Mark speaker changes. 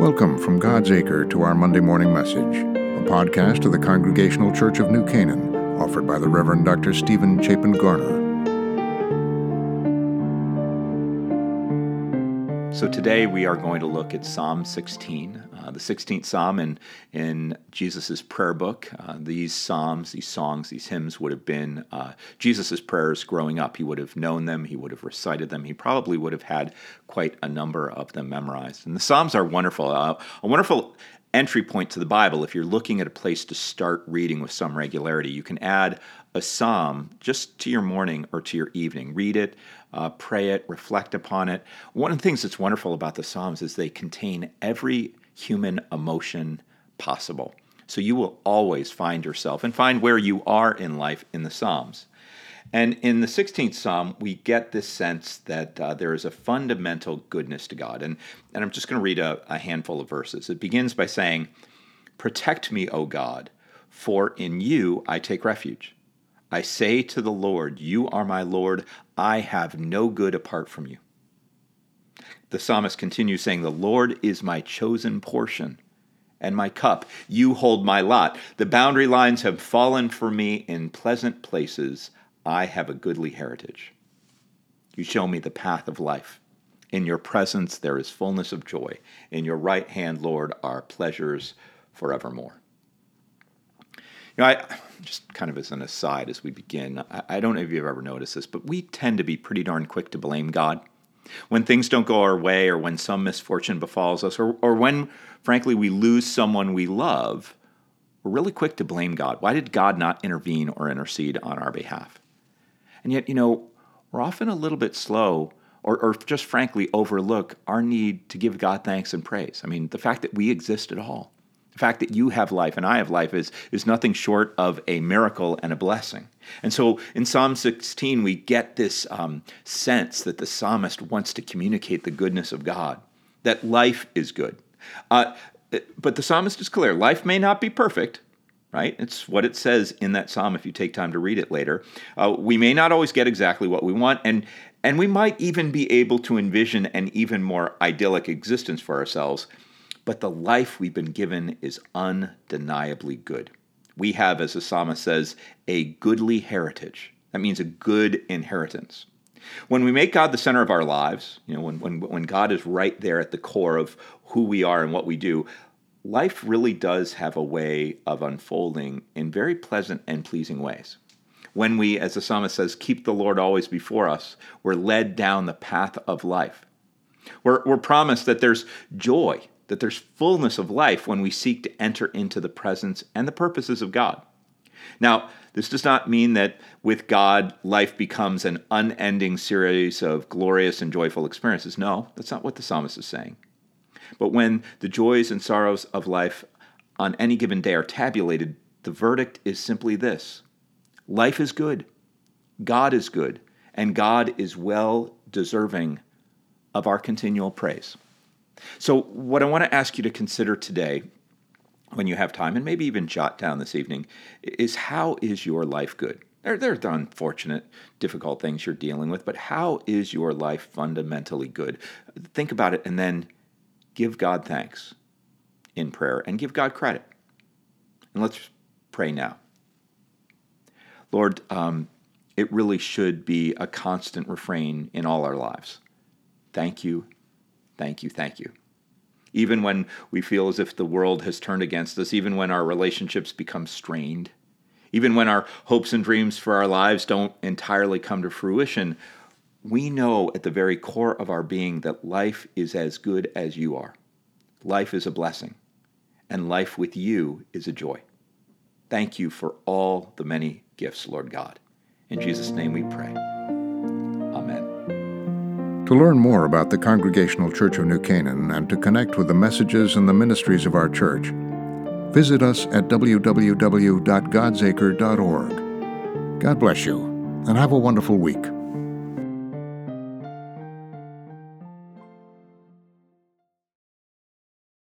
Speaker 1: Welcome from God's Acre to our Monday morning message, a podcast of the Congregational Church of New Canaan, offered by the Reverend Dr. Stephen Chapin Garner.
Speaker 2: So today we are going to look at Psalm 16, uh, the 16th Psalm in, in Jesus' prayer book. Uh, these Psalms, these songs, these hymns would have been uh, Jesus' prayers growing up. He would have known them, he would have recited them, he probably would have had quite a number of them memorized. And the Psalms are wonderful, uh, a wonderful entry point to the Bible. If you're looking at a place to start reading with some regularity, you can add a psalm just to your morning or to your evening. Read it, uh, pray it, reflect upon it. One of the things that's wonderful about the Psalms is they contain every human emotion possible. So you will always find yourself and find where you are in life in the Psalms. And in the 16th Psalm, we get this sense that uh, there is a fundamental goodness to God. And, and I'm just going to read a, a handful of verses. It begins by saying, Protect me, O God, for in you I take refuge. I say to the Lord, You are my Lord. I have no good apart from you. The psalmist continues saying, The Lord is my chosen portion and my cup. You hold my lot. The boundary lines have fallen for me in pleasant places. I have a goodly heritage. You show me the path of life. In your presence there is fullness of joy. In your right hand, Lord, are pleasures forevermore. You know, I just kind of as an aside as we begin, I, I don't know if you've ever noticed this, but we tend to be pretty darn quick to blame God. When things don't go our way, or when some misfortune befalls us, or, or when, frankly, we lose someone we love, we're really quick to blame God. Why did God not intervene or intercede on our behalf? And yet, you know, we're often a little bit slow or, or, just frankly overlook our need to give God thanks and praise. I mean, the fact that we exist at all. The fact that you have life and I have life is, is nothing short of a miracle and a blessing. And so in Psalm 16, we get this um, sense that the psalmist wants to communicate the goodness of God, that life is good. Uh, but the psalmist is clear life may not be perfect, right? It's what it says in that psalm if you take time to read it later. Uh, we may not always get exactly what we want, and, and we might even be able to envision an even more idyllic existence for ourselves but the life we've been given is undeniably good. We have, as the psalmist says, a goodly heritage. That means a good inheritance. When we make God the center of our lives, you know, when, when, when God is right there at the core of who we are and what we do, life really does have a way of unfolding in very pleasant and pleasing ways. When we, as the psalmist says, keep the Lord always before us, we're led down the path of life. We're, we're promised that there's joy that there's fullness of life when we seek to enter into the presence and the purposes of God. Now, this does not mean that with God, life becomes an unending series of glorious and joyful experiences. No, that's not what the psalmist is saying. But when the joys and sorrows of life on any given day are tabulated, the verdict is simply this life is good, God is good, and God is well deserving of our continual praise. So, what I want to ask you to consider today, when you have time, and maybe even jot down this evening, is how is your life good? There, there are unfortunate, difficult things you're dealing with, but how is your life fundamentally good? Think about it and then give God thanks in prayer and give God credit. And let's pray now. Lord, um, it really should be a constant refrain in all our lives. Thank you, Thank you, thank you. Even when we feel as if the world has turned against us, even when our relationships become strained, even when our hopes and dreams for our lives don't entirely come to fruition, we know at the very core of our being that life is as good as you are. Life is a blessing, and life with you is a joy. Thank you for all the many gifts, Lord God. In Jesus' name we pray. Amen.
Speaker 1: To learn more about the Congregational Church of New Canaan and to connect with the messages and the ministries of our church, visit us at www.godsacre.org. God bless you, and have a wonderful week.